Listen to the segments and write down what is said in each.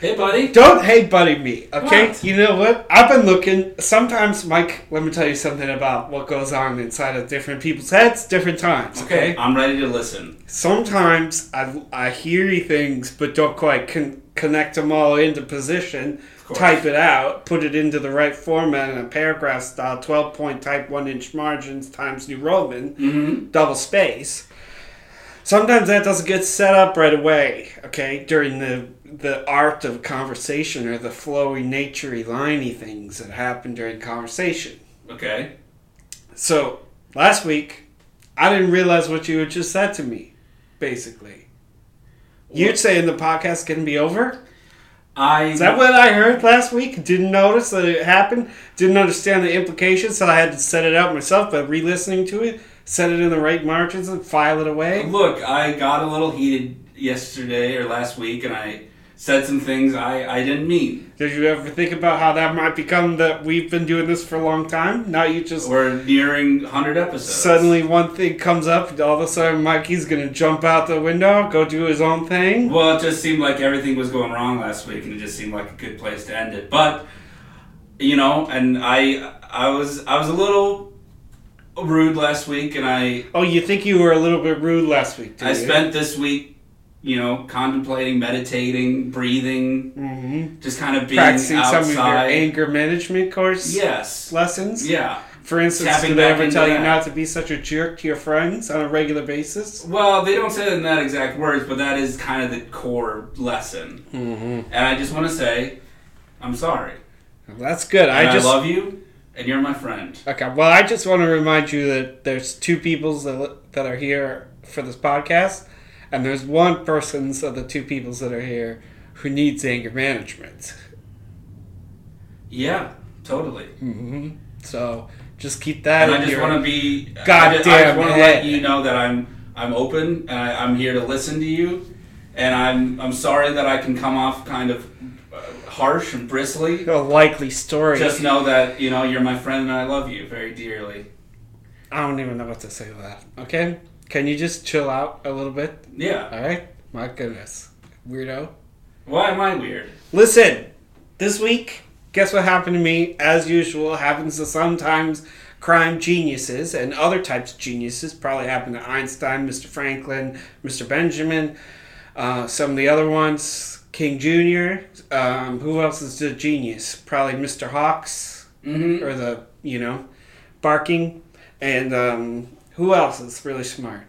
Hey, buddy. Don't hate buddy me, okay? What? You know what? I've been looking. Sometimes, Mike, let me tell you something about what goes on inside of different people's heads, different times, okay? Okay, I'm ready to listen. Sometimes I, I hear things, but don't quite con- connect them all into position, type it out, put it into the right format in a paragraph style, 12 point type 1 inch margins times New Roman, Mm-hmm. double space. Sometimes that doesn't get set up right away, okay, during the the art of conversation or the flowy, naturey, liney things that happen during conversation. Okay. So last week, I didn't realize what you had just said to me. Basically, you'd saying the podcast can be over. I. Is that what I heard last week? Didn't notice that it happened. Didn't understand the implications, so I had to set it out myself. by re-listening to it, set it in the right margins and file it away. Look, I got a little heated yesterday or last week, and I said some things I, I didn't mean. Did you ever think about how that might become that we've been doing this for a long time? Now you just We're nearing 100 episodes. suddenly one thing comes up, all of a sudden Mikey's gonna jump out the window, go do his own thing. Well, it just seemed like everything was going wrong last week, and it just seemed like a good place to end it. But you know, and I I was I was a little rude last week, and I Oh, you think you were a little bit rude last week? I spent this week, you know, contemplating, meditating, breathing, hmm just kind of being practicing some of your anger management course yes. lessons. Yeah. For instance, Tapping do they ever tell you that. not to be such a jerk to your friends on a regular basis? Well, they don't say it in that exact words, but that is kind of the core lesson. Mm-hmm. And I just want to say, I'm sorry. That's good. And I, I just love you, and you're my friend. Okay, well, I just want to remind you that there's two peoples that, that are here for this podcast, and there's one person, of the two peoples that are here who needs anger management. Yeah, totally. hmm So just keep that in mind. And I just want to be. God I just, want to let you know that I'm I'm open and I, I'm here to listen to you. And I'm I'm sorry that I can come off kind of uh, harsh and bristly. a likely story. Just know that you know you're my friend and I love you very dearly. I don't even know what to say to that. Okay? Can you just chill out a little bit? Yeah. All right? My goodness. Weirdo. Why am I weird? Listen, this week, guess what happened to me? As usual, happens to sometimes crime geniuses and other types of geniuses. Probably happened to Einstein, Mr. Franklin, Mr. Benjamin, uh, some of the other ones, King Jr. Um, who else is a genius? Probably Mr. Hawks, Mm-hmm. or the, you know, barking. And um, who else is really smart?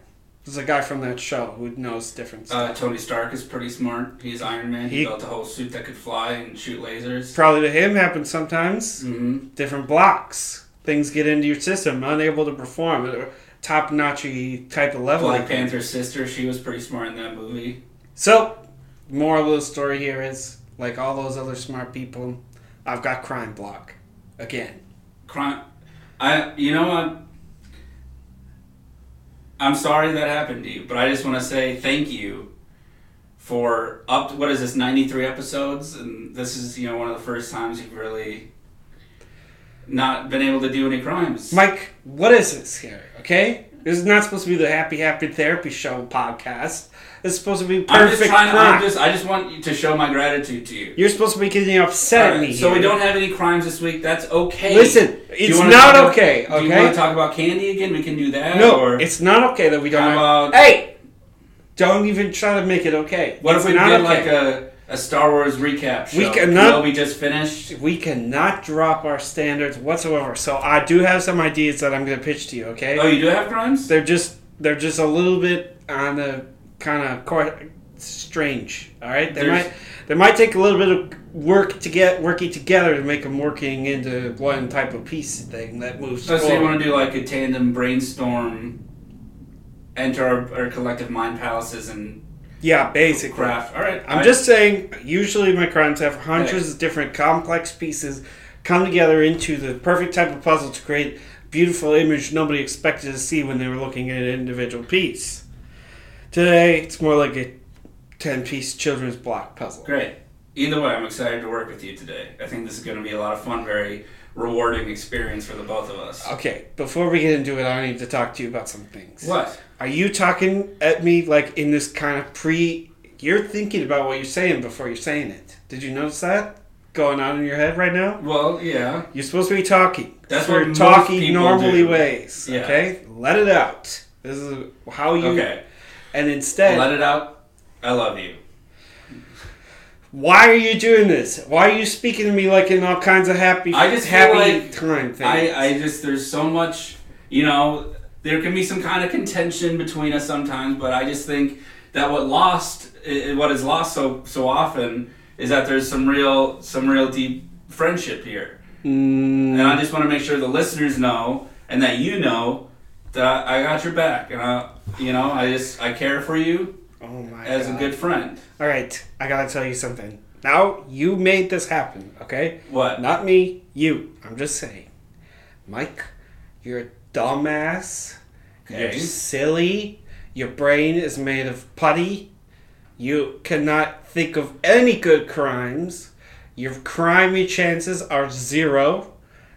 There's a guy from that show who knows different Uh. Tony Stark is pretty smart. He's Iron Man. He, He- built a whole suit that could fly and shoot lasers. Probably to him happens sometimes. Mm-hmm. different blocks. Things get into your system, unable to perform at a top notchy type of level. Black Panther's sister, she was pretty smart in that movie. So, moral of the story here is like all those other smart people, I've got crime block again. Crime. I. You know what? I'm sorry that happened to you, but I just want to say thank you for up. What is this? 93 episodes, and this is you know one of the first times you've really not been able to do any crimes. Mike, what is this here? Okay, this is not supposed to be the Happy Happy Therapy Show podcast. It's supposed to be perfect. I'm just trying. crime. I'm just. I just want you to show my gratitude to you. You're supposed to be getting upset at me. so we don't have any crimes this week. That's okay. Listen, it's not about- okay. Do you want to talk about candy again? We can do that. no, Or it's not okay that we don't. Have, about- hey, don't even try to make it okay. what It's if we not did okay. like a, a Star Wars recap show? We cannot- we just finished. we cannot drop our standards whatsoever. So I do have some ideas that I'm going to pitch to you. Okay, Oh, you do have crimes? they're just they're just a little bit on the kind of strange. All right, they There's- might they might take a little bit of work to get working together to make them working into one type of piece thing that moves. So, so you want to do like a tandem brainstorm, enter our, our collective mind palaces and yeah, basically. craft. All right. I'm I- just saying. Usually, my crimes have hundreds of different complex pieces come together into the perfect type of puzzle to create beautiful image nobody expected to see when they were looking at an individual piece. Today, it's more like a ten-piece children's block puzzle. great. Either way, I'm excited to work with you today. I think this is going to be a lot of fun, very rewarding experience for the both of us. Okay, before we get into it, I need to talk to you about some things. What? Are you talking at me like in this kind of pre you're thinking about what you're saying before you're saying it. Did you notice that going on in your head right now? Well, yeah. You're supposed to be talking. That's what You're what talking normally do. ways. Yeah. Okay, let it out. This is how you. Okay. And instead, Let it out. I love you. why are you doing this? Why are you speaking to me like in all kinds of happy, I just happy like time things? I, I just there's so much you know there can be some kind of contention between us sometimes but i just think that what lost what is lost so so often is that there's some real some real deep friendship here Mm, and i just want to make sure the listeners know and that you know that i, got your back and i you know i just i care for you oh my as god. a good friend All right, I gotta tell you something. Now you made this happen, okay? what Not me, you. I'm just saying, Mike, you're a dumbass. You're silly. Your brain is made of putty. You cannot think of any good crimes. Your crimey chances are zero.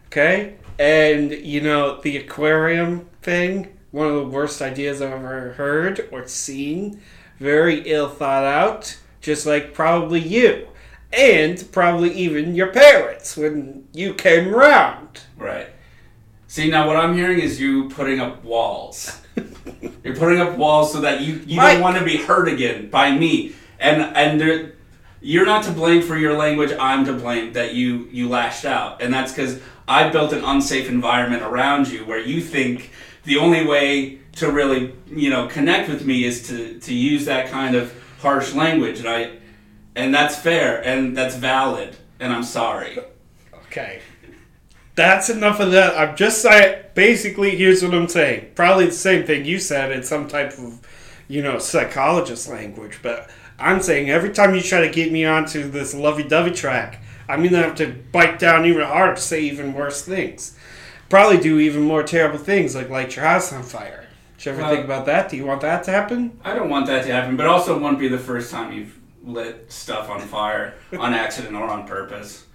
Okay? And, you know, the aquarium thing, one of the worst ideas I've ever heard or seen. Very ill thought out, just like probably you. And probably even your parents when you came around. Right. See now, what I'm hearing is you putting up walls. You're putting up walls so that you, you Mike. don't want to be hurt again by me, and and there, you're not to blame for your language. I'm to blame that you you lashed out, and that's because I built an unsafe environment around you where you think the only way to really you know connect with me is to to use that kind of harsh language, and I and that's fair and that's valid, and I'm sorry. Okay. That's enough of that. I'm just saying. Basically, here's what I'm saying. Probably the same thing you said in some type of, you know, psychologist language. But I'm saying every time you try to get me onto this lovey-dovey track, I'm gonna have to bite down even harder to say even worse things. Probably do even more terrible things like light your house on fire. Did you ever Well- think about that? Do you want that to happen? I don't want that to happen, but also it won't be the first time you've lit stuff on fire on accident or on purpose.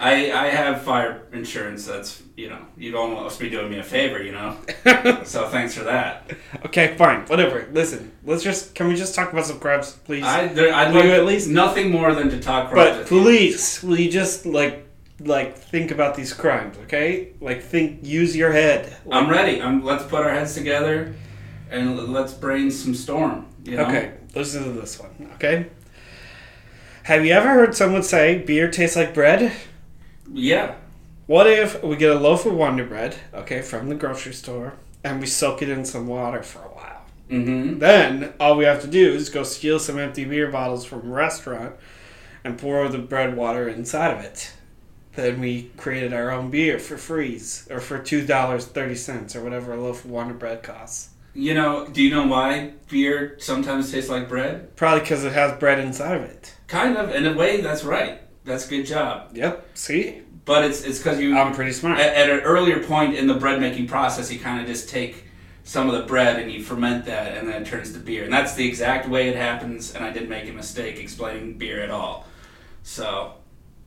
I I have fire insurance. That's you know you'd almost be doing me a favor, you know. so thanks for that. Okay, fine, whatever. Listen, let's just can we just talk about some crabs, please? I there, I'd like at least- nothing more than to talk. crap But please, will you just like like think about these crimes, okay? Like think, use your head. I'm ready. I'm, let's put our heads together and l- let's brain some storm. You know? Okay, listen to this one, okay? Have you ever heard someone say beer tastes like bread? Yeah. What if we get a loaf of Wonder Bread, okay, from the grocery store, and we soak it in some water for a while? Mm-hmm. Then all we have to do is go steal some empty beer bottles from a restaurant and pour the bread water inside of it. Then we created our own beer for freeze or for two dollars thirty cents or whatever a loaf of Wonder Bread costs. You know? Do you know why beer sometimes tastes like bread? Probably because it has bread inside of it. Kind of. In a way, that's right. That's a good job. Yep. See, But it's it's because you I'm pretty smart. at, at an earlier point in the bread making process, you kind of just take some of the bread and you ferment that, and then it turns to beer. And that's the exact way it happens. And I didn't make a mistake explaining beer at all. So,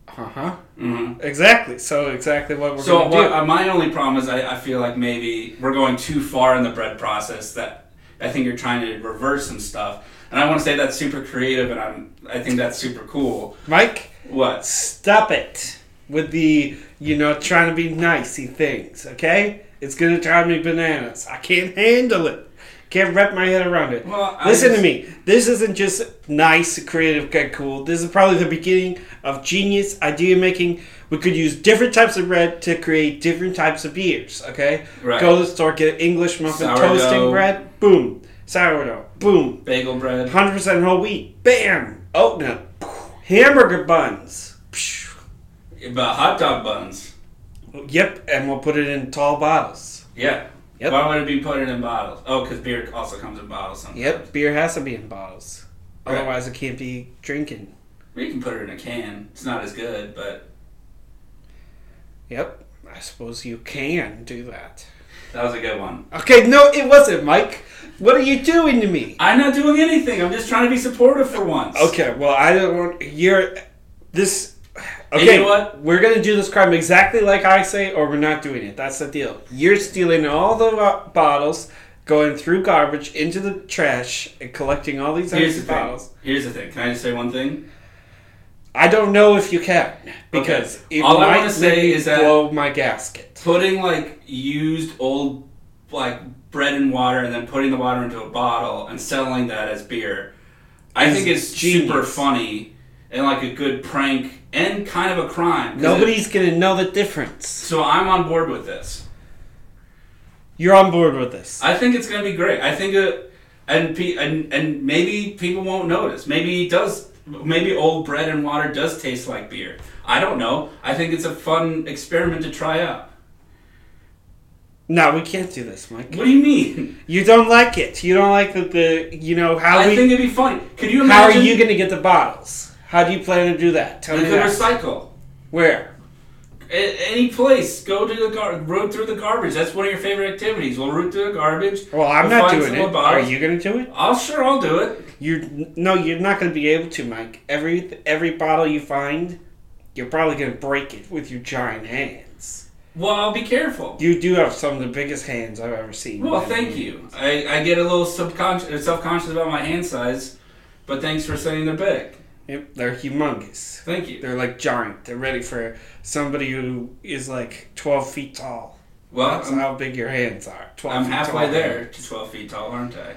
Uh huh. mhm. Exactly. So exactly what we're so what, uh, my only problem is I, I feel like maybe we're going too far in the bread process. That I think you're trying to reverse some stuff. And I want to say that's super creative, and I'm I think that's super cool. Mike, What? stop it with the you know trying to be nicey things. Okay, it's gonna drive me bananas. I can't handle it. Can't wrap my head around it. Well, Listen to me. This isn't just nice, creative, okay, cool. This is probably the beginning of genius idea making. We could use different types of bread to create different types of beers. Okay, Right. go to the store, get English muffin Sourdough. toasting bread. Boom, sourdough. Boom, Bagel bread. hundred percent whole wheat. Bam, oatmeal. Hamburger buns. But hot dog buns. Yep, and we'll put it in tall bottles. Yeah. Yep. Why would it be put in bottles? Oh, because beer also comes in bottles sometimes. Yep, beer has to be in bottles. Right. Otherwise, it can't be drinking. We can put it in a can. It's not as good, but Yep, I suppose you can do that. that was a good one. Okay, no, it wasn't, Mike. What are you doing to me? I'm not doing anything. I'm just trying to be supportive for once. Okay, well, I don't want. You're. This. Okay, you know what? we're gonna do this crime exactly like I say, or we're not doing it. That's the deal. You're stealing all the uh, bottles going through garbage into the trash and collecting all these Here's the empty thing. bottles. Here's the thing. Can I just say one thing? I don't know if you can because Okay. it All I might wanna say maybe is that- blow my gasket. Putting like used old like bread and water, and then putting the water into a bottle and selling that as beer. I Is think it's super genius. funny and like a good prank and kind of a crime. 'Cause it- Nobody's gonna know the difference. so I'm on board with this. You're on board with this. I think it's gonna be great. I think it, and pe- and and maybe people won't notice. Maybe it does. Maybe old bread and water does taste like beer. I don't know. I think it's a fun experiment to try out. No, we can't do this, Mike. What do you mean? You don't like it. You don't like the, the you know how I we, think it'd be funny. Could you imagine? how are you gonna get the bottles? How do you plan to do that? Tell we me could that. recycle. Where? A- any place. Go to the gar- road through the garbage. That's one of your favorite activities. We'll root through the garbage. Well, I'm We'll not find doing some it. more bottles. Are you gonna do it? I'll sure I'll do it. You no, you're not gonna be able to, Mike. Every every bottle you find, you're probably gonna break it with your giant hands. Well, I'll be careful. You do have some of the biggest hands I've ever seen. Well, thank you. I, I get a little subconscious, self conscious about my hand size, but thanks for saying they're big. Yep, they're humongous. Thank you. They're like giant. They're ready for somebody who is like 12 feet tall. Well, That's I'm, how big your hands are. 12 I'm halfway there hands. to 12 feet tall, aren't I?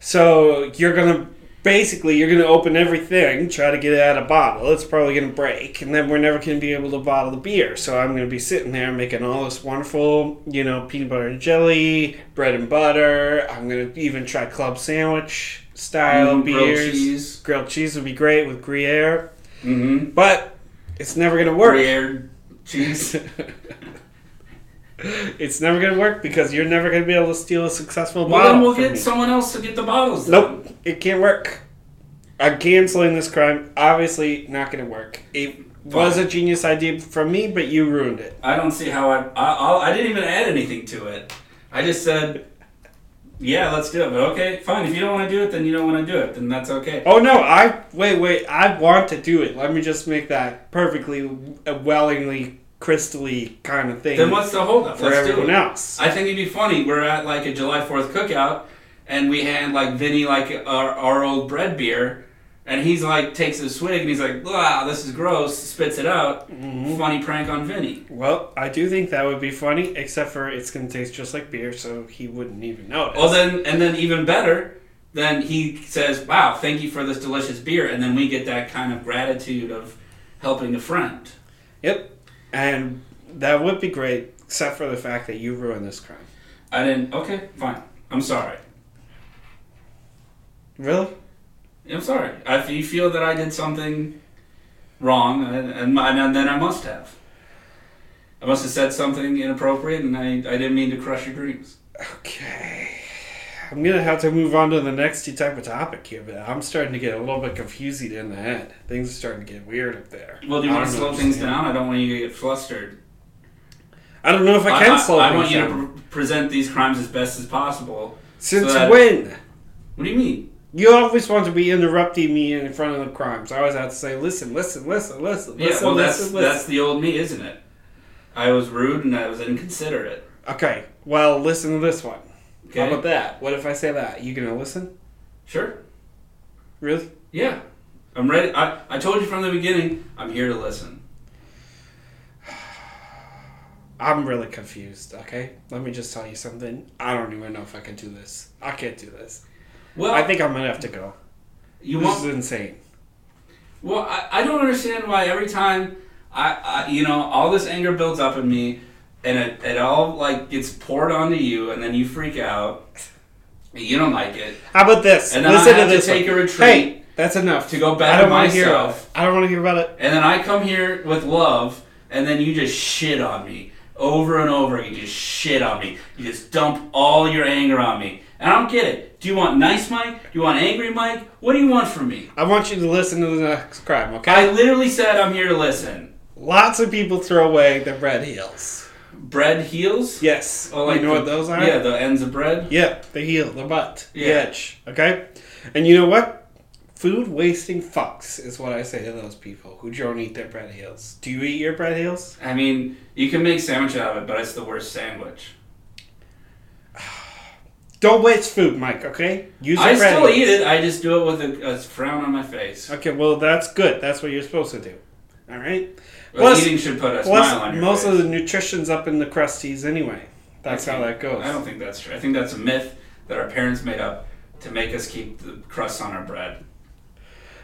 So you're gonna basically you're gonna open everything, try to get it out of a bottle. It's probably gonna break, and then we're never gonna be able to bottle the beer. So I'm gonna be sitting there making all this wonderful, you know, peanut butter and jelly, bread and butter. I'm gonna even try club sandwich style Mm, grilled beers. cheese. Grilled cheese would be great with Gruyere, Mm-hmm. but it's never gonna work. Gruyere cheese. it's never gonna work because you're never gonna be able to steal a successful well, bottle. then we'll get me. someone else to get the bottles. Nope, it can't work. I'm canceling this crime. Obviously, not going to work. It was a genius idea from me, but you ruined it. I don't see how I, I. I'll, I didn't even add anything to it. I just said, yeah, let's do it. But okay, fine. If you don't want to do it, then you don't want to do it. Then that's okay. Oh no! I wait, wait. I want to do it. Let me just make that perfectly, uh, wellingly, crystally kind of thing Then what's the holdup? for Let's everyone else. I think it'd be funny. We're at like a July Fourth cookout, and we hand like Vinny like our, our old bread beer, and he's like takes a swig and he's like, "Wow, this is gross." Spits it out. Mm-hmm. Funny prank on Vinny. Well, I do think that would be funny, except for it's going to taste just like beer, so he wouldn't even notice. Well, then and then even better, then he says, "Wow, thank you for this delicious beer," and then we get that kind of gratitude of helping a friend. Yep, and that would be great, except for the fact that you ruined this crime. I didn't. Okay, fine. I'm sorry. Really? I'm sorry. If you feel that I did something wrong, and, and, and then I must have. I must have said something inappropriate, and I, I didn't mean to crush your dreams. Okay. I'm gonna have to move on to the next type of topic here, but I'm starting to get a little bit confused in the head. Things are starting to get weird up there. Well, do you I want to slow things down? I don't want you to get flustered. I don't know if I can slow I, things want you down. to pre- present these crimes as best as possible. Since so that- when? What do you mean? You always want to be interrupting me in front of the crimes. I always have to say, listen, listen, listen, listen, Yeah, listen, well, that's listen, listen. that's the old me, isn't it? I was rude and I was inconsiderate. Okay, well, listen to this one. Okay, How about that? What if I say that? You gonna listen? sure. Really? Yeah, I'm ready. I, I told you from the beginning. I'm here to listen. I'm really confused, okay? Let me just tell you something. I don't even know if I can do this. I can't do this. Well, I think I'm gonna have to go. you this want is insane. Well, I, I don't understand why every time I, I, you know, all this anger builds up in me, and it, it all like gets poured onto you, and then you freak out. You don't like it. How about this? And then Listen I have to to this. take one. a retreat Hey, that's enough. to go I back don't to to hear myself, I don't want to hear about it. and then I come here with love, and then you just shit on me over and over. You just shit on me. You just dump all your anger on me, and I don't get it. Do you want nice Mike? Do you want angry Mike? What do you want from me? I want you to listen to the next crime, okay? I literally said I'm here to listen. Lots of people throw away their bread heels. Bread heels? Yes. Oh, like you know the- what those are? Yeah, the ends of bread. Yep, the heel, the butt, the Yeah. edge. Okay? And you know what? Food wasting fucks is what I say to those people who don't eat their bread heels. Do you eat your bread heels? I mean, you can make sandwich out of it, but it's the worst sandwich. Don't waste food, Mike. Okay, use I still eat it. I just do it with a, a frown on my face. Okay, well that's good. That's what you're supposed to do. All right. But Plus- eating should put a smile on your most face. of the nutrition's up in the crusties anyway. That's how that goes. I don't think that's true. I think that's a myth that our parents made up to make us keep the crust on our bread.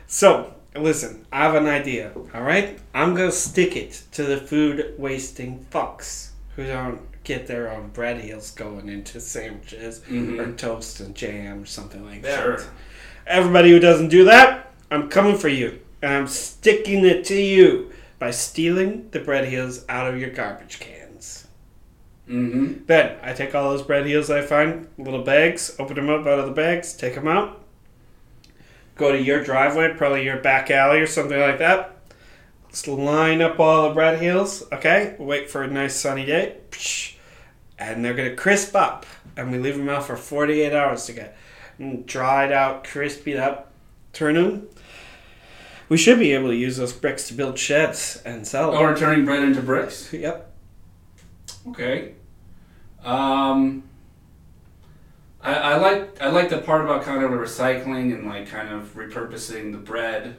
So, listen, I have an idea, alright? I'm gonna stick it to the food wasting fucks who don't get their own bread heels going into sandwiches Mhm. or toast and jam or something like that. Sure. Everybody who doesn't do that, I'm coming for you. And I'm sticking it to you by stealing the bread heels out of your garbage cans. Mm-hmm. Then I take all those bread heels I find, little bags, open them up out of the bags, take them out, go to your driveway, probably your back alley or something like that. Just line up all the bread heels, okay? Wait for a nice sunny day, and they're gonna crisp up. And we leave them out for 48 hours to get dried out, crispied up, turn them. We should be able to use those bricks to build sheds and sell them. Or turning bread into bricks. Yep. Okay. Um. I, I like I like the part about kind of recycling and like kind of repurposing the bread.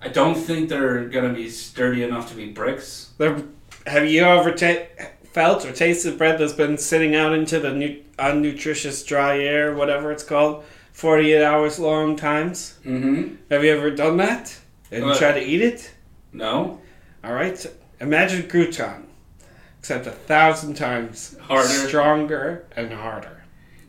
I don't think they're gonna be sturdy enough to be bricks. There, have you ever ta- felt or tasted bread that's been sitting out into the nu- unnutritious dry air, whatever it's called, 48 hours long times? Mm-hmm. Have you ever done that? And Uh, try to eat it? No. All right. Imagine crouton, except a thousand times Harder. stronger and harder.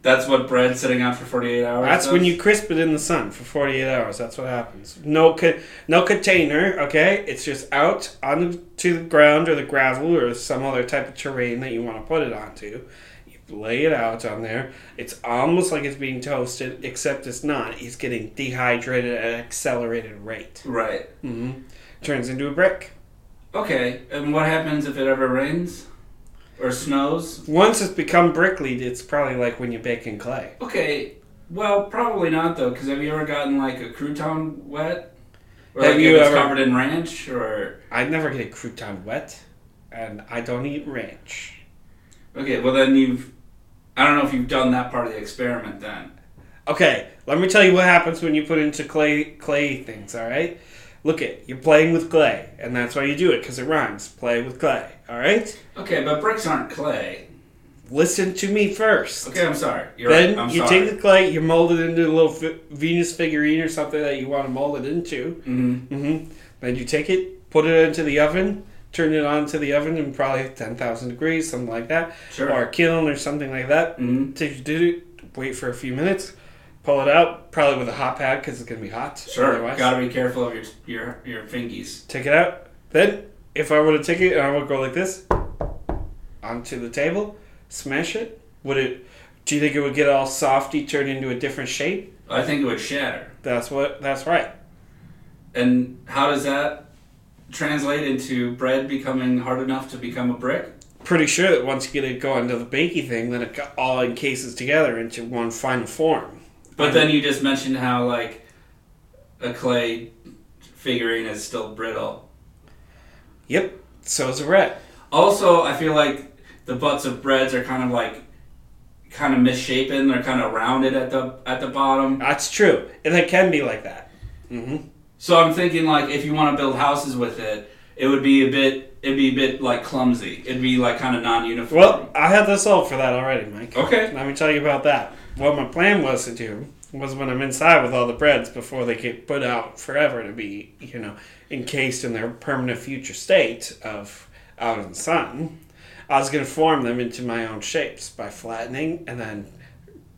That's what bread sitting out for forty eight hours. That's when you crisp it in the sun for 48 hours. That's what happens. No co- no container, okay? It's just out onto the ground or the gravel or some other type of terrain that you want to put it onto. You lay it out on there. It's almost like it's being toasted, except it's not. It's getting dehydrated at an accelerated rate. Right. Mm-hmm. Turns into a brick. Okay. And what happens if it ever rains or snows? Once it's become brickly, it's probably like when you bake in clay. Okay. Well, probably not though, because have you ever gotten like a crouton wet? Or Have like you ever- covered in ranch or I never get a crouton wet, and I don't eat ranch. Okay, well then you've I don't know if you've done that part of the experiment then. Okay, let me tell you what happens when you put into clay clay things. All right, look at You're playing with clay, and that's why you do it because it rhymes. Play with clay. All right. Okay, but bricks aren't clay. Listen to me first. Okay, I'm sorry. You're then right. I'm you sorry. take the clay, you mold it into a little fi- Venus figurine or something that you want to mold it into. Mhm. hmm Then you take it, put it into the oven, turn it on to the oven and probably ten thousand degrees, something like that, Sure. or a kiln or something like that. Mhm. Take do wait for a few minutes, pull it out, probably with a hot pad because it's gonna be hot. Sure. otherwise. Got to be careful of your your your fingies. Take it out. Then, if I were to take it, and I would go like this onto the table, smash it. Would it? Do you think it would get all softy, turn into a different shape? I think it would shatter. That's what. That's right. And how does that translate into bread becoming hard enough to become a brick? Pretty sure that once you get it going to the baking thing, then it all encases together into one final form. But then you just mentioned how like a clay figurine is still brittle. Yep. So is a red. Also, I feel like the butts of breads are kind of like kind of misshapen. They're kind of rounded at the at the bottom. That's true, and it can be like that. hmm So I'm thinking like if you want to build houses with it, it would be a bit it'd be a bit like clumsy. It'd be like kind of non-uniform. Well, I had this all for that already, Mike. okay. Let me tell you about that. What my plan was to do was when I'm inside with all the breads before they get put out forever to be, you know, encased in their permanent future state of out in the sun, I was going to form them into my own shapes by flattening and then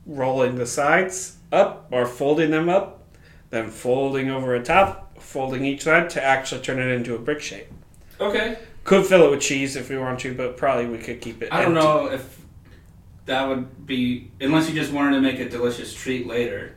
rolling the sides up or folding them up, then folding over a top, folding each side to actually turn it into a brick shape. Okay. Could fill it with cheese if we want to, but probably we could keep it. I don't empty. know if that would be unless you just wanted to make a delicious treat later.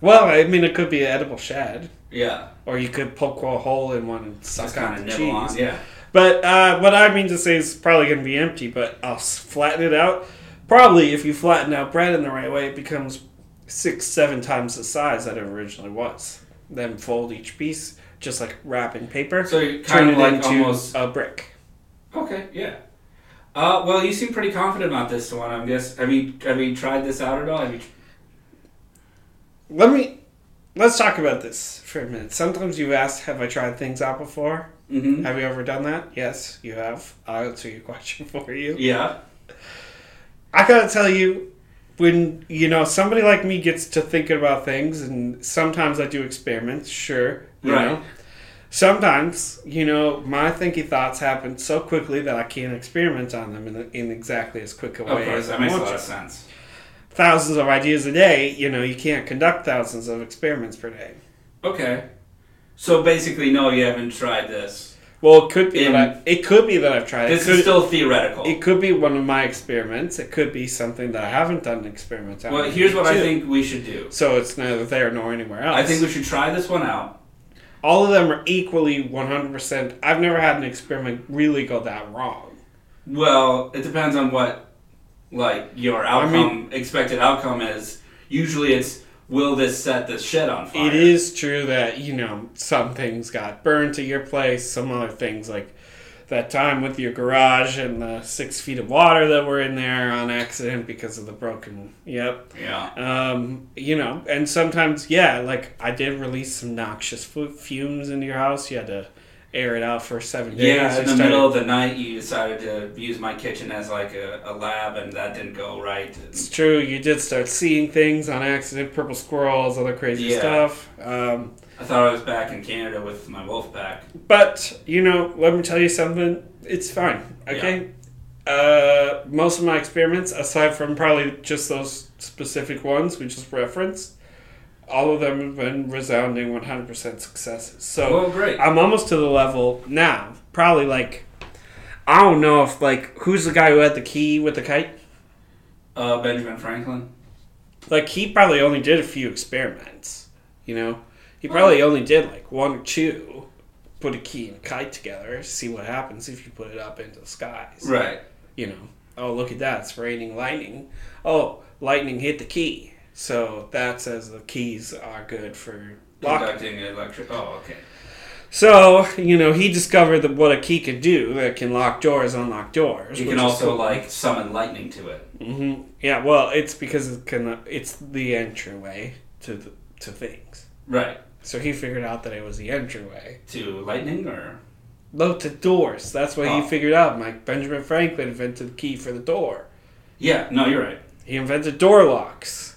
Well, I mean, it could be an edible shad, Yeah. or you could poke a hole in one and suck of the nibble on. cheese. Yeah. But uh, what I mean to say is probably going to be empty, but I'll flatten it out. Probably, if you flatten out bread in the right way, it becomes six, seven times the size that it originally was. Then fold each piece, just like wrapping paper. So you turn kind it of like into almost a brick. Okay, yeah. Uh, well, you seem pretty confident about this one. I guess. Have you have you tried this out at all? Have you? Let me let's talk about this for a minute. Sometimes you've asked, "Have I tried things out before?" Mm-hmm. Have you ever done that? Yes, you have. I'll answer your question for you. Yeah. I gotta tell you, when you know somebody like me gets to thinking about things, and sometimes I do experiments. Sure, you Right. know. Sometimes, you know, my thinking thoughts happen so quickly that I can't experiment on them in, in exactly as quick a Of way course, as I that makes a lot to. of sense. Thousands of ideas a day, you know, you can't conduct thousands of experiments per day. Okay. So basically, no, you haven't tried this. Well, it could be In- that I, it could be that I've tried. This it could, is still theoretical. It could be one of my experiments. It could be something that I haven't done an experiment on. well, here's what I think we should do. So it's neither there nor anywhere else. I think we should try this one out. All of them are equally 100%. I've never had an experiment really go that wrong. Well, it depends on what, like, your outcome, expected outcome is. Usually it's, will this set this shit on fire? It is true that, you know, some things got burned to your place, some other things like that time with your garage and the six feet of water that were in there on accident because of the broken. Yep. Yeah. Um, you know, and sometimes, yeah, like I did release some noxious fumes into your house. You had to air it out for seven days. Yeah, in the started- middle of the night, you decided to use my kitchen as like a, a lab, and that didn't go right. It's true. You did start seeing things on accident, purple squirrels, other crazy Yeah. stuff. Um, I thought I was back in Canada with my wolf pack. but you know, let me tell you something. It's fine. Okay. Uh, most of my experiments, aside from probably just those specific ones we just referenced, all of them have been resounding 100% successes. So well, great. I'm almost to the level now. Probably like I don't know if like who's the guy who had the key with the kite. Uh, Benjamin Franklin. Like he probably only did a few experiments. You know, he probably only did like one or two. Put a key and a kite together, see what happens if you put it up into the skies. Right. You know, oh look at that, it's raining lightning. Oh, lightning hit the key, so that says the keys are good for locking. Conducting electric. Oh, okay. So, you know, he discovered that what a key can do that can lock doors, unlock doors. You can also cool. like summon lightning to it. Mm-hmm. Yeah, well, it's because it can. It's the entryway to the, to things. Right. So he figured out that it was the entryway. To lightning or No, to doors. That's what Oh. he figured out. Mike Benjamin Franklin invented the key for the door. yeah. No, you're right. He invented door locks.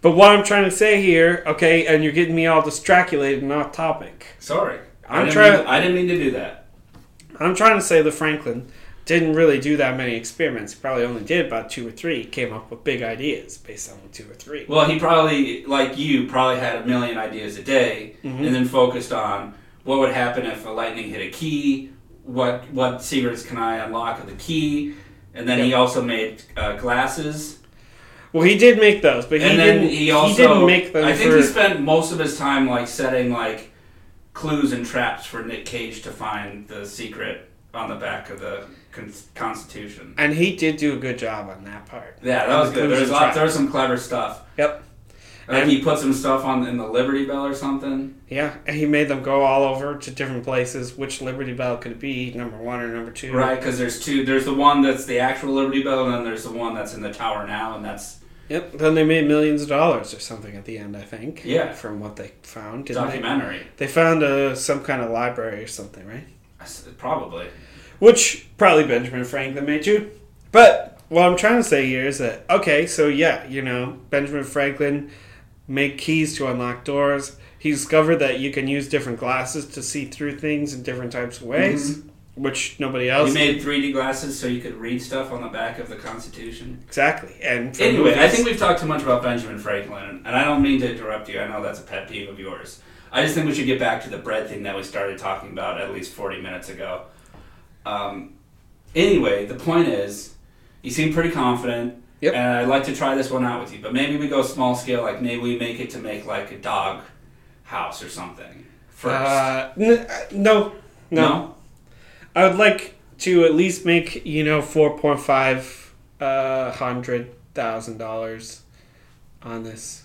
But what I'm trying to say here, okay, and you're getting me all distraculated and off topic. Sorry. I I'm didn't trying- mean- I didn't mean to do that. I'm trying to say that Franklin didn't really do that many experiments. He probably only did about two or three. He came up with big ideas based on two or three. Well, he probably, like you, probably had a million ideas a day, Mhm. and then focused on what would happen if a lightning hit a key. What what secrets can I unlock of the key? And then he also made uh, glasses. Well, he did make those, but he didn't. he also didn't make them I think for. he spent most of his time like setting like clues and traps for Nick Cage to find the secret on the back of the con- Constitution. and he did do a good job on that part. Yeah, that was good. There's lot, there was some clever stuff. Yep. Like And- he put some stuff on in the Liberty Bell or something. Yeah, and he made them go all over to different places. Which Liberty Bell could it be? Number one or number two? Right, because there's two. There's the one that's the actual Liberty Bell, and then there's the one that's in the tower now, and that's Yep. Then they made millions of dollars or something at the end. I think. Yeah. From what they found, didn't they? documentary. They found uh, some kind of library or something, right? Probably. Which probably Benjamin Franklin made you. But what I'm trying to say here is that okay, so yeah, you know, Benjamin Franklin made keys to unlock doors. He discovered that you can use different glasses to see through things in different types of ways, mm-hmm. which nobody else He made 3D glasses so you could read stuff on the back of the Constitution. exactly. And Anyway, I think we've talked too much about Benjamin Franklin, and I don't mean to interrupt you. I know that's a pet peeve of yours. I just think we should get back to the bread thing that we started talking about at least 40 minutes ago. Um, anyway, the point is, you seem pretty confident, Yep. and I'd like to try this one out with you. But maybe we go small scale, like maybe we make it to make like a dog house or something first. uh, n- uh, no, no, I would like to at least make you know four point five uh, hundred thousand dollars on this.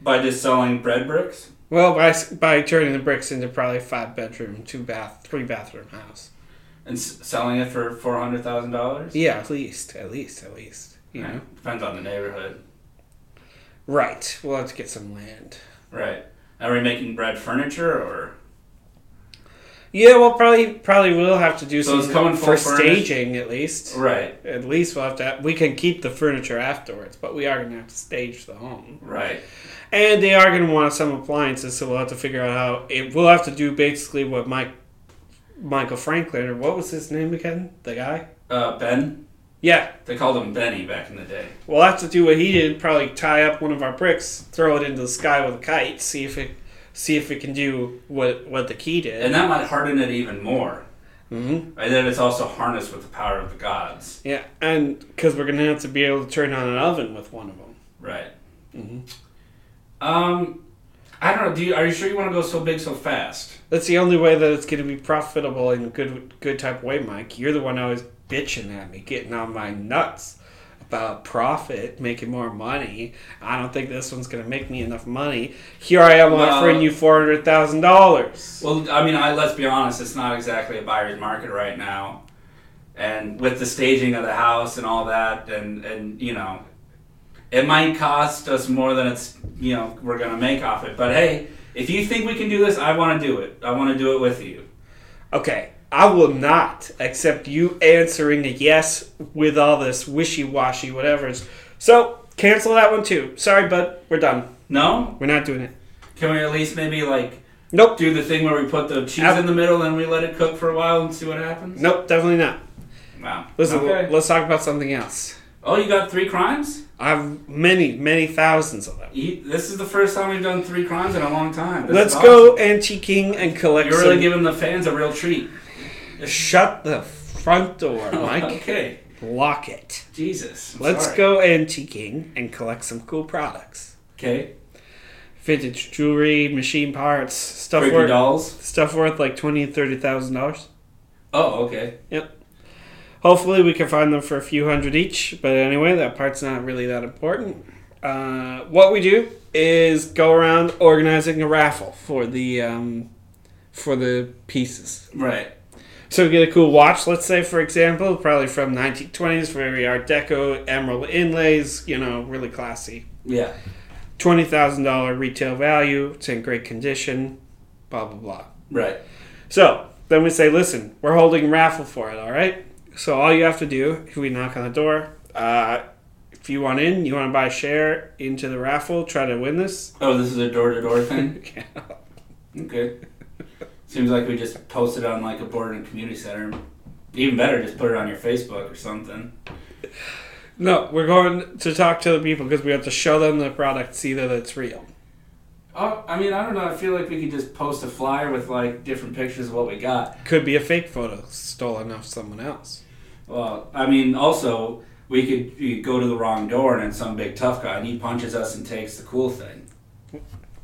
By just selling bread bricks? Well, by by turning the bricks into probably five bedroom, two bath, three bathroom house. And s- selling it for four hundred thousand dollars. Yeah, at least, at least, at least. You know. depends on the neighborhood. Right. We'll have to get some land. Right. Are we making bread furniture or? Yeah, we'll probably probably will have to do So some it's coming for full furnished? staging at least. Right. At least we'll have to. we can keep the furniture afterwards, but we are going to have to stage the home. Right. And they are going to want some appliances, so we'll have to figure out how. It, we'll have to do basically what Mike, Michael Franklin, or what was his name again? The guy. Uh, Ben. Yeah, They called him Benny back in the day. we'll have to do what he did. Probably tie up one of our bricks, throw it into the sky with a kite, see if it, see if it can do what what the key did. And that might harden it even more. hmm And then it's also harnessed with the power of the gods. Yeah, and because we're gonna have to be able to turn on an oven with one of them. Right. hmm Um, I don't know. Do you, are you sure you want to go so big so fast? That's the only way that it's gonna be profitable in a good good type of way, Mike. You're the one always bitching at me, getting on my nuts about profit, making more money. I don't think this one's gonna make me enough money. Here I am Well- offering you four hundred thousand dollars. Well, I mean, I, let's be honest. It's not exactly a buyer's market right now, and with the staging of the house and all that, and and you know, it might cost us more than it's you know we're gonna make off it. But hey, if you think we can do this, I want to do it. I want to do it with you. Okay, I will not accept you answering a yes with all this wishy washy whatever. So cancel that one too. Sorry, bud. We're done. No? We're not doing it. Can we at least maybe like Nope. do the thing where we put the cheese Ab- in the middle and we let it cook for a while and see what happens? Nope. Definitely not. Wow. Listen, Okay. let's talk about something else. Oh, you got three crimes? I have many, many thousands of them. You, this is the first time we've done three crimes in a long time. This Let's is go awesome. antiquing and collect You're really some- giving the fans a real treat. Shut the front door, oh, Mike. okay. Lock it. Jesus. I'm Let's sorry. go antiquing and collect some cool products. Okay. Vintage jewelry, machine parts, stuff worth dolls. stuff worth like twenty and thirty thousand dollars. Oh, okay. Hopefully, we can find them for a few hundred each. But anyway, that part's not really that important. Uh, what we do is go around organizing a raffle for the um, for the pieces. Right. So we get a cool watch, let's say, for example, probably from 1920s, very Art Deco, emerald inlays, you know, really classy. Yeah. $20,000 retail value, it's in great condition, blah, blah, blah. Right. So then we say, listen, we're holding a raffle for it, all right? So all you have to do, if we knock on the door, uh, if you want in, you want to buy a share into the raffle, try to win this. Oh, this is a door to door thing? Okay. Seems like we just posted on like a board in a community center. Even better, just put it on your Facebook or something. no, we're going to talk to the people because we have to show them the product, see that it's real. Oh, I mean, I don't know. I feel like we could just post a flyer with like different pictures of what we got. Could be a fake photo stolen off someone else. Well, I mean, also we could you go to the wrong door and then some big tough guy and he punches us and takes the cool thing.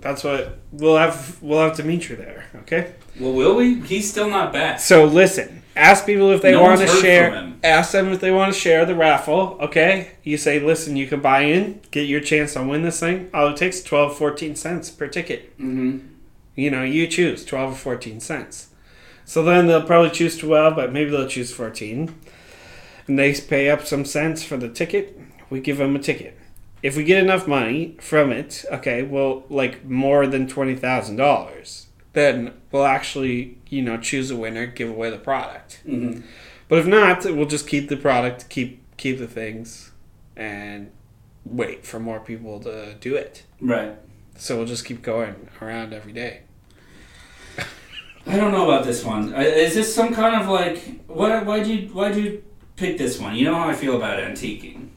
That's what we'll have. We'll have Dimitri there. Okay. Well, will we? He's still not back. So listen. Ask people if they No want to share. Ask them if they want to share the raffle. Okay. You say, listen, you can buy in, get your chance to win this thing. All it takes is 12, 14 cents per ticket. Mm-hmm. You know, you choose 12 or 14 cents. So then they'll probably choose 12, but maybe they'll choose 14. And they pay up some cents for the ticket. We give them a ticket. If we get enough money from it, okay, well, like more than $20,000, then we'll actually, you know, choose a winner, give away the product. Mm-hmm. But if not, we'll just keep the product, keep keep the things, and wait for more people to do it. Right. So we'll just keep going around every day. I don't know about this one. Is this some kind of like why? Why'd you Why'd you pick this one? You know how I feel about antiquing.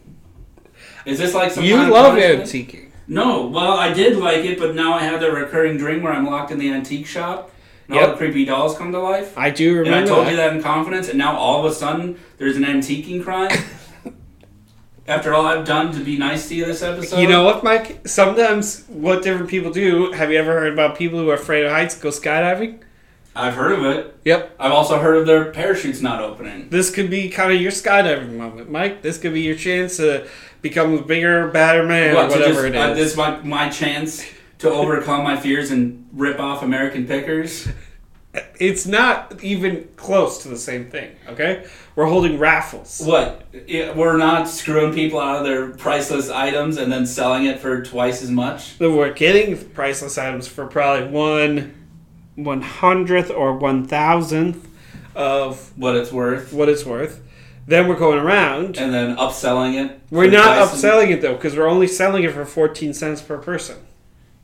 Is this like some you love antiquing. No, well, I did like it, but now I have the recurring dream where I'm locked in the antique shop. And all the creepy dolls come to life. I do remember. And I told that. you that in confidence, and now all of a sudden there's an antiquing crime. After all I've done to be nice to you this episode, You know what, Mike? Sometimes what different people do. Have you ever heard about people who are afraid of heights go skydiving? I've heard of it. Yep. I've also heard of their parachutes not opening. This could be kind of your skydiving moment, Mike. This could be your chance to become a bigger, badder man What, or whatever just- it uh, this is my, my chance to overcome my fears and rip off American Pickers. It's not even close to the same thing, okay? We're holding raffles. What? Yeah, We're not screwing people out of their priceless items and then selling it for twice as much. We're getting priceless items for probably one one hundredth or one thousandth of What it's worth, what it's worth. Then we're going around. and then upselling it. We're for not as- upselling it though, because we're only selling it for fourteen cents per person,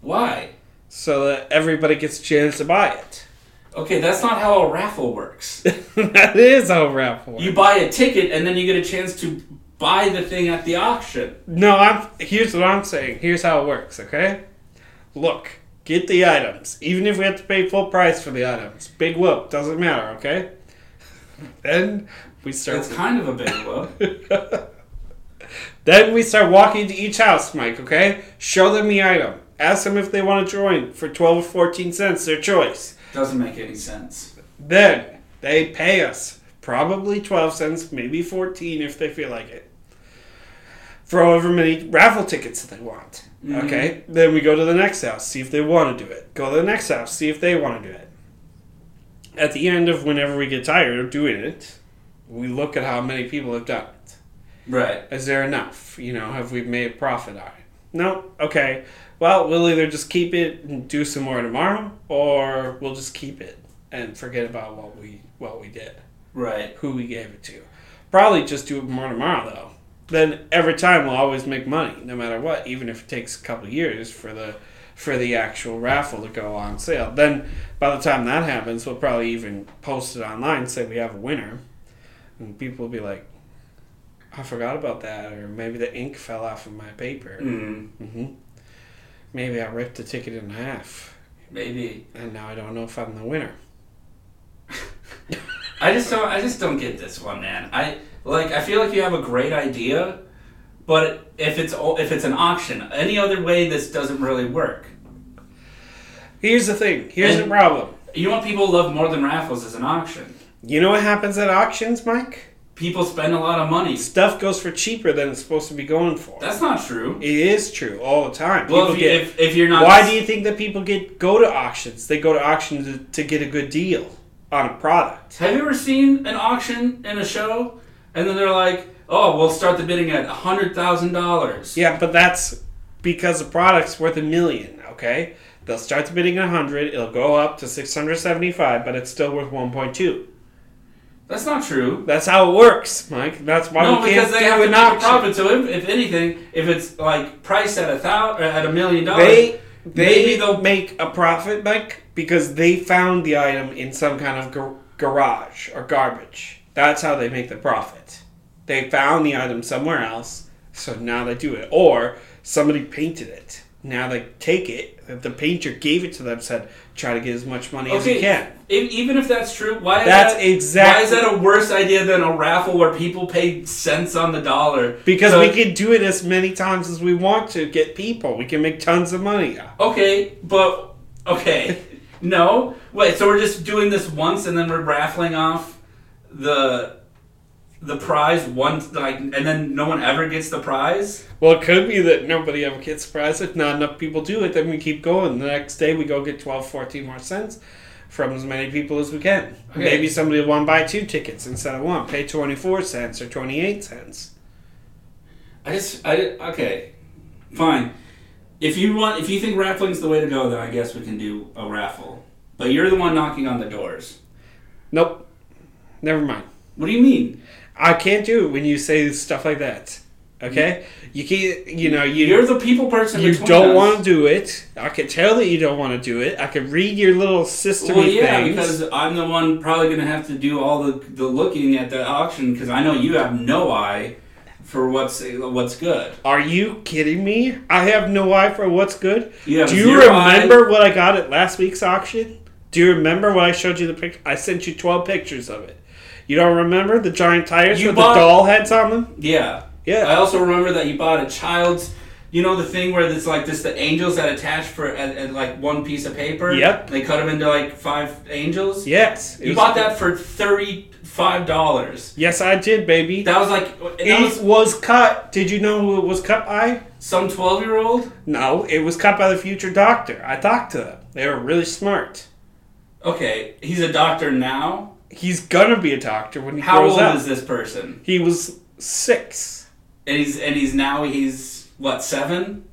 Why? so that everybody gets a chance to buy it. Okay, that's not how a raffle works. that is how a raffle. works. You buy a ticket and then you get a chance to buy the thing at the auction. No, I'm. Here's what I'm saying. Here's how it works. Okay, look, get the items, even if we have to pay full price for the items. Big whoop, doesn't matter. Okay. Then we start. It's kind of a big whoop. Then we start walking to each house, Mike. Okay, show them the item. Ask them if they want to join for twelve or fourteen cents, their choice. Doesn't make any sense. Then they pay us probably 12 cents, maybe 14 if they feel like it. For however many raffle tickets that they want. Mhm. Okay? Then we go to the next house, see if they want to do it. Go to the next house, see if they want to do it. At the end of whenever we get tired of doing it, we look at how many people have done it. Right. Is there enough? You know, have we made a profit on it? No? Okay. Well, we'll either just keep it and do some more tomorrow, or we'll just keep it and forget about what we what we did, Right. who we gave it to. Probably just do it more tomorrow though. Then every time we'll always make money, no matter what, even if it takes a couple years for the for the actual raffle to go on sale. Then by the time that happens, we'll probably even post it online, say we have a winner, and people will be like, "I forgot about that," or maybe the ink fell off of my paper. Mm, hmm Maybe I ripped the ticket in half, maybe. and now I don't know if I'm the winner. I just don't. I just don't get this one, man. I like. I feel like you have a great idea, but if it's if it's an auction, any other way, this doesn't really work. Here's the thing. Here's the problem. You know what people love more than raffles is an auction. You know what happens at auctions, Mike? People spend a lot of money. Stuff goes for cheaper than it's supposed to be going for. That's not true. It is true all the time. Well, People if, you, get- if, if you're not, why do you think that people get go to auctions? They go to auctions to, to get a good deal on a product. have you ever seen an auction in a show, and then they're like, "Oh, we'll start the bidding at hundred thousand dollars." Yeah, but that's because the product's worth a million. Okay, they'll start the bidding at hundred. It'll go up to six hundred seventy-five, but it's still worth one point two. That's not true. That's how it works, Mike. That's why no, we can't because they do have to an make a auction. profit. So if, if anything, if it's like priced at a thousand, at a million dollars, They they Maybe they'll- make a profit, Mike, because they found the item in some kind of gar- garage or garbage. That's how they make the profit. They found the item somewhere else, so now they do it. Or somebody painted it. Now they take it. The painter gave it to them. Said, "Try to get as much money as you can." if, even if that's true, why is That's that, exactly- why is that a worse idea than a raffle where people pay cents on the dollar? Because So- we can do it as many times as we want to get people. We can make tons of money. Okay, but okay, no, wait. So we're just doing this once, and then we're raffling off the the prize once, like, and then no one ever gets the prize. Well, it could be that nobody ever gets the prize if not enough people do it. Then we keep going. The next day we go get 12, 14 more cents from as many people as we can. Okay. Maybe somebody will want to buy two tickets instead of one. Pay 24 cents or 28 cents. I just, I okay, fine. If you want, if you think raffling's the way to go, then I guess we can do a raffle. But you're the one knocking on the doors. Nope. Never mind. What do you mean? I can't do it when you say stuff like that. Okay? You can't, you know, you. You're the people person. you don't us. want to do it. I can tell that you don't want to do it. I can read your little system Well, yeah, things. because I'm the one probably going to have to do all the, the looking at the auction because I know you have no eye for what's what's good. Are you kidding me? I have no eye for what's good. Do you zero eye. remember what I got at last week's auction? Do you remember when I showed you the picture? I sent you 12 pictures of it. You don't remember the giant tires You with bought- the doll heads on them? Yeah. Yeah. I also remember that you bought a child's. You know the thing where it's like this the angels that attach for at, at like one piece of paper. Yep. They cut them into like five angels. Yes. You bought that for thirty five dollars. Yes, I did, baby. That was like that it was was cut. Did you know who it was cut by? some twelve year old. No, it was cut by the future doctor. I talked to them. They were really smart. Okay, he's a doctor now. He's gonna be a doctor when he How grows old up. is this person? He was six. And he's and he's now he's what seven?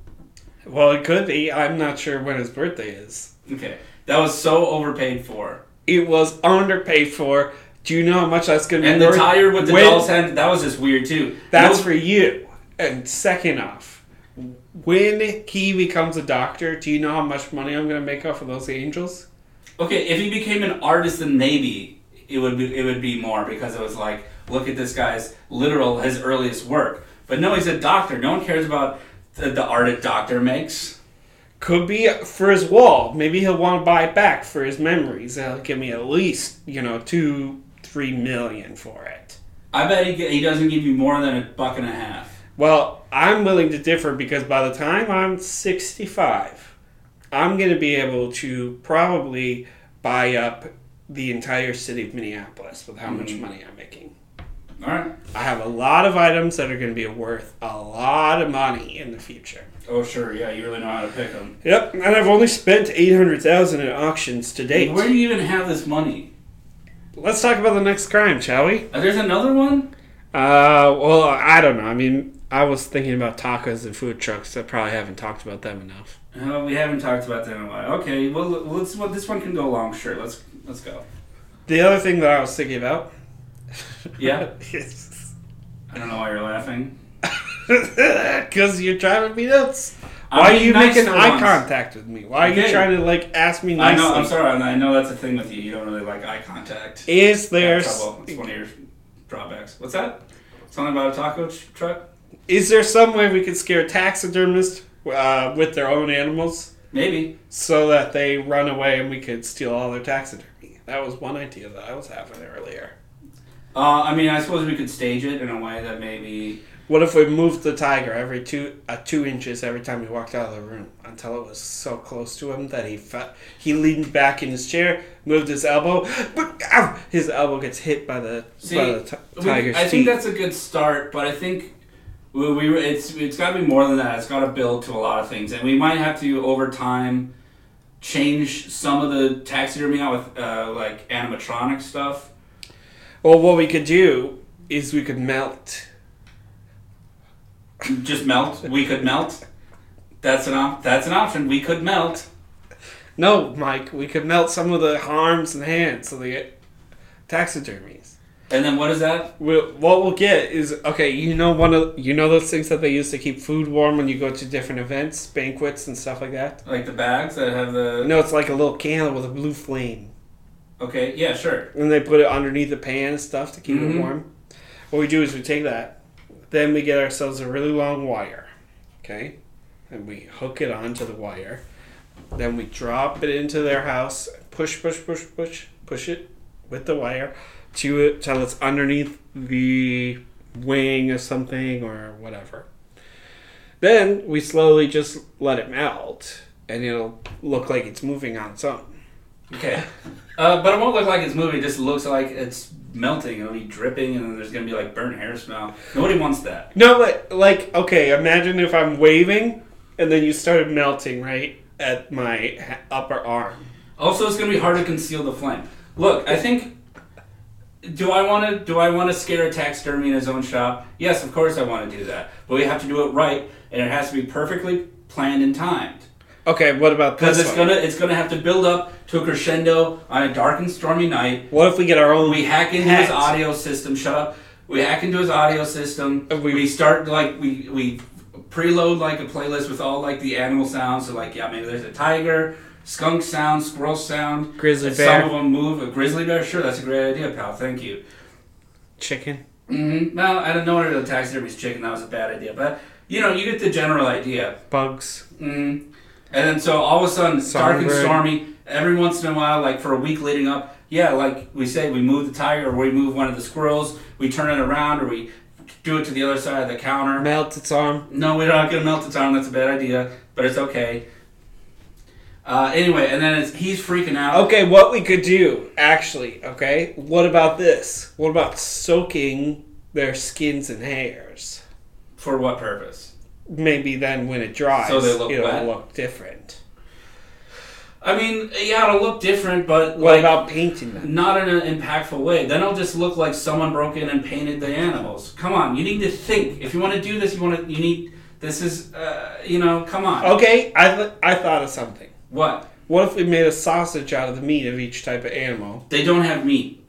Well, it could be. I'm not sure when his birthday is. Okay, that was so overpaid for. It was underpaid for. Do you know how much that's gonna be And the worth? tire with the When- doll's that was just weird too. That's No- for you. And second off, when he becomes a doctor, do you know how much money I'm gonna make off of those angels? Okay, if he became an artist, then maybe it would be it would be more because it was like, look at this guy's literal his earliest work. But no, he's a doctor. No one cares about the, the art a doctor makes. Could be for his wall. Maybe he'll want to buy it back for his memories. He'll give me at least, you know, two, three million for it. I bet he he doesn't give you more than a buck and a half. Well, I'm willing to differ because by the time I'm 65, I'm going to be able to probably buy up the entire city of Minneapolis with how much Mhm. money I'm making. All right. I have a lot of items that are going to be worth a lot of money in the future. Oh sure, yeah, you really know how to pick them. Yep, and I've only spent 800,000 at auctions to date. Where do you even have this money? Let's talk about the next crime, shall we? Uh, there's another one. Uh, well, I don't know. I mean, I was thinking about tacos and food trucks. I probably haven't talked about them enough. Uh, we haven't talked about them in a while. Okay, well let's. Well, this one can go long. Sure, let's let's go. The other thing that I was thinking about. Yeah? is- I don't know why you're laughing. Because you're driving me nuts. I'm Why are being you nice making for eye once. contact with me? Why are you Okay. trying to like ask me I nicely? know. I'm sorry. I know that's a thing with you. You don't really like eye contact. Is there Have trouble. It's one of your drawbacks. What's that? Something about a taco tr- truck? is there some way we could scare taxidermists uh, with their own animals Maybe. so that they run away and we could steal all their taxidermy? That was one idea that I was having earlier. Uh, I mean, I suppose we could stage it in a way that maybe. What if we moved the tiger every two uh, two inches every time he walked out of the room until it was so close to him that he fe- he leaned back in his chair, moved his elbow, but ow, his elbow gets hit by the See, by the ti- we- I think that's a good start, but I think we, we it's it's got to be more than that. It's got to build to a lot of things, and we might have to over time change some of the taxidermy out with uh, like animatronic stuff. well, what we could do is we could melt. Just melt. We could melt. That's an op- That's an option. We could melt. No, Mike, we could melt some of the arms and hands of the taxidermies. And then what is that? We'll, what we'll get is okay. You know one of you know those things that they use to keep food warm when you go to different events, banquets, and stuff like that. Like the bags that have the. No, it's like a little candle with a blue flame, Okay. Yeah. Sure. and they put it underneath the pan and stuff to keep Mhm. it warm. What we do is we take that, then we get ourselves a really long wire, okay, and we hook it onto the wire. Then we drop it into their house, push, push, push, push, push it with the wire to it till it's underneath the wing or something or whatever. Then we slowly just let it melt, and it'll look like it's moving on its own. Okay. Uh, but it won't look like it's moving. It just looks like it's melting. It'll be dripping, and then there's gonna be like burnt hair smell. Nobody wants that. No, but like, okay, imagine if I'm waving and then you started melting right at my upper arm. Also, it's gonna be hard to conceal the flame. Look, I think. Do I want to? Do I want to scare a taxidermy in his own shop? Yes, of course I want to do that. But we have to do it right, and it has to be perfectly planned and timed. Okay, what about Because it's one? gonna it's gonna have to build up to a crescendo on a dark and stormy night. What if we get our own? We hack into his audio system. Shut up. We hack into his audio system. Uh, we- We, start like we we preload like a playlist with all like the animal sounds. So like yeah, maybe there's a tiger, skunk sound, squirrel sound. Grizzly bear. Some of them move. A grizzly bear. Sure, that's a great idea, pal. Thank you. chicken. Mm-hmm. Well, I don't know where the taxidermy's chicken. That was a bad idea, but you know you get the general idea. Bugs. Mm-hmm. And then so all of a sudden, it's dark and stormy. Every once in a while, like for a week leading up, yeah, like we say, we move the tiger or we move one of the squirrels. We turn it around or we do it to the other side of the counter. Melt its arm. No, we're not gonna melt its arm. That's a bad idea, but it's okay. Uh, anyway, and then it's, he's freaking out. Okay, what we could do, actually, okay? What about this? What about soaking their skins and hairs? For what purpose? Maybe then when it dries, So they look it'll wet? look different. I mean, yeah, it'll look different, but What like, about painting them? not in an impactful way. Then it'll just look like someone broke in and painted the animals. Come on, you need to think. If you want to do this, you want to. You need. This is, uh, you know, come on. Okay, I th- I thought of something. What? What if we made a sausage out of the meat of each type of animal? They don't have meat.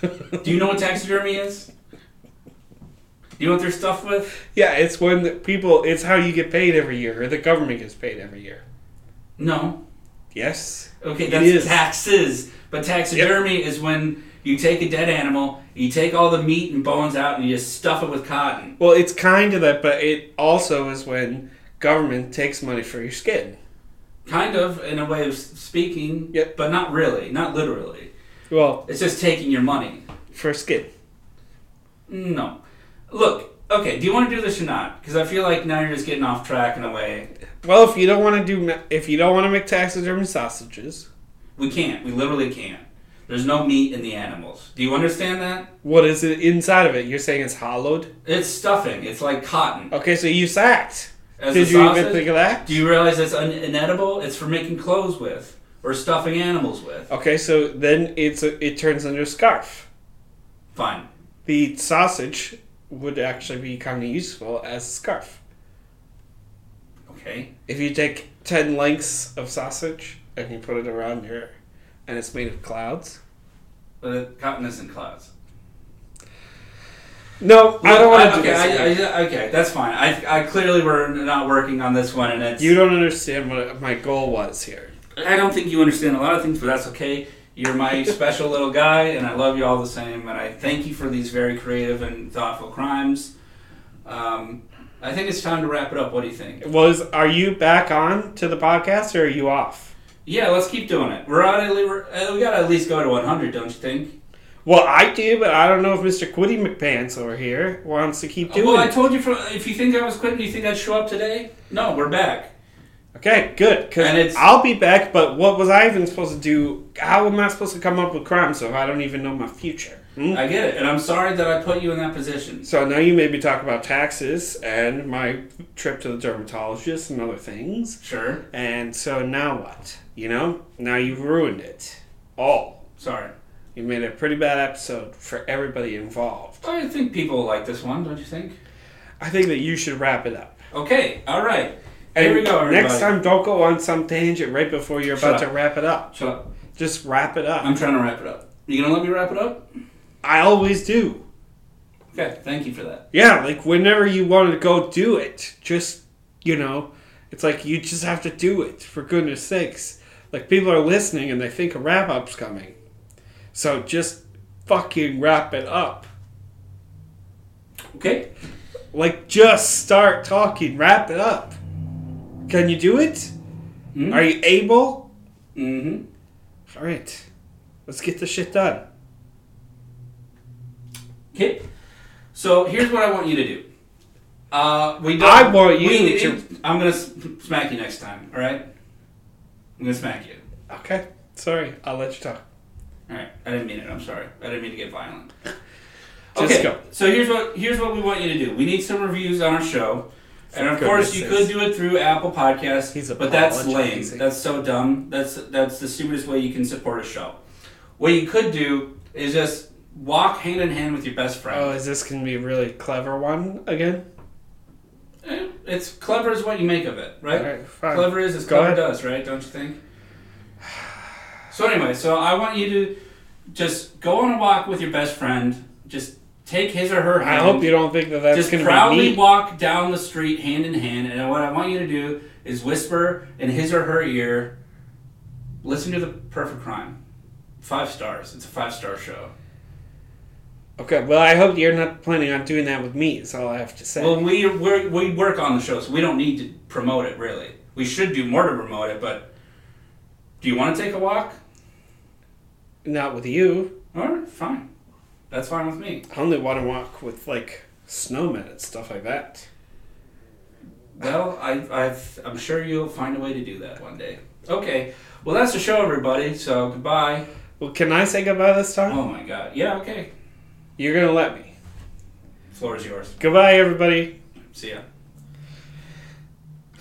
Do you know what taxidermy is? Do you know what they're stuffed with? Yeah, it's when the people. It's how you get paid every year, or the government gets paid every year. No. Yes. Okay, that's taxes. But taxidermy is when you take a dead animal, you take all the meat and bones out, and you just stuff it with cotton. Well, it's kind of that, but it also is when government takes money for your skin. Kind of, in a way of speaking, Yep. but not really, not literally. Well, It's just taking your money. for skin. No. Look, okay, do you want to do this or not? Because I feel like now you're just getting off track in a way. Well, if you don't want to do, if you don't want to make taxidermy sausages, We can't. We literally can't. There's no meat in the animals. Do you understand that? what is it inside of it? You're saying it's hollowed. It's stuffing. It's like cotton. Okay, so you sacked. As Did a you sausage, even think of that? Do you realize it's un- inedible? It's for making clothes with or stuffing animals with. Okay, so then it's a, it turns into a scarf. Fine. The sausage would actually be kind of useful as a scarf. Okay. If you take ten lengths of sausage and you put it around your, and it's made of clouds. But cotton isn't clouds. No, I don't want to do okay, this. I, I, okay, that's fine. I, I clearly were not working on this one, and it's. you don't understand what my goal was here. I don't think you understand a lot of things, but that's okay. You're my special little guy, and I love you all the same. And I thank you for these very creative and thoughtful crimes. Um, I think it's time to wrap it up. What do you think? Was are you back on to the podcast or are you off? Yeah, let's keep doing it. We're at at le- we're- uh, we gotta at least go to 100, don't you think? Well, I do, but I don't know if Mr. Quiddy McPants over here wants to keep doing it. well, I told you. If you think I was quitting, you think I'd show up today? No, we're back. Okay, good. Because And it's- I'll be back, but what was I even supposed to do? How am I supposed to come up with crimes if I don't even know my future? Hmm? I get it, and I'm sorry that I put you in that position. So now you made me talk about taxes and my trip to the dermatologist and other things. Sure. And so now what? You know? Now you've ruined it. All. Sorry. You made a pretty bad episode for everybody involved. I think people like this one, don't you think? I think that you should wrap it up. Okay. All right. And Here we go, everybody. next time, don't go on some tangent right before you're Shut about to wrap it up. Shut up. Just wrap it up. I'm trying to wrap it up. You gonna let me wrap it up? I always do. Okay. Thank you for that. Yeah, like whenever you want to go do it, just, you know, it's like you just have to do it, for goodness sakes. Like people are listening and they think a wrap up's coming. So just fucking wrap it up. Okay. Like just start talking, wrap it up. Can you do it? Mm-hmm. Are you able? mm-hmm. All right. Let's get the shit done. Okay. So here's what I want you to do. Uh, we don't, I want you we- to- I'm gonna smack you next time. All right. I'm gonna smack you. Okay. Sorry, I'll let you talk. All right. I didn't mean it. I'm sorry. I didn't mean to get violent. Just okay. go. So here's what here's what we want you to do. We need some reviews on our show. And of course, you sakes. could do it through Apple Podcasts, He's but that's lame. That's so dumb. That's that's the stupidest way you can support a show. What you could do is just walk hand in hand with your best friend. Oh, is this going to be a really clever one again? Eh, It's clever is what you make of it, right? All right, fine. Clever is as Go clever ahead. does, right? Don't you think? So anyway, so I want you to just go on a walk with your best friend. Just take his or her hand. I hope you don't think that that's going to be proudly walk down the street hand in hand, and what I want you to do is whisper in his or her ear, "Listen to the Perfect Crime." Five stars. It's a five star show. Okay, well, I hope you're not planning on doing that with me. Is all I have to say. Well, we we're, we work on the show, so we don't need to promote it really. We should do more to promote it, but do you want to take a walk? Not with you. All right, fine. That's fine with me. I only want to walk with like snowmen and stuff like that. Well, I, I've, I'm sure you'll find a way to do that one day. Okay. Well, that's the show, everybody. So goodbye. Well, can I say goodbye this time? Oh my God. Yeah. Okay. You're gonna let me. Floor is yours. Goodbye, everybody. See ya.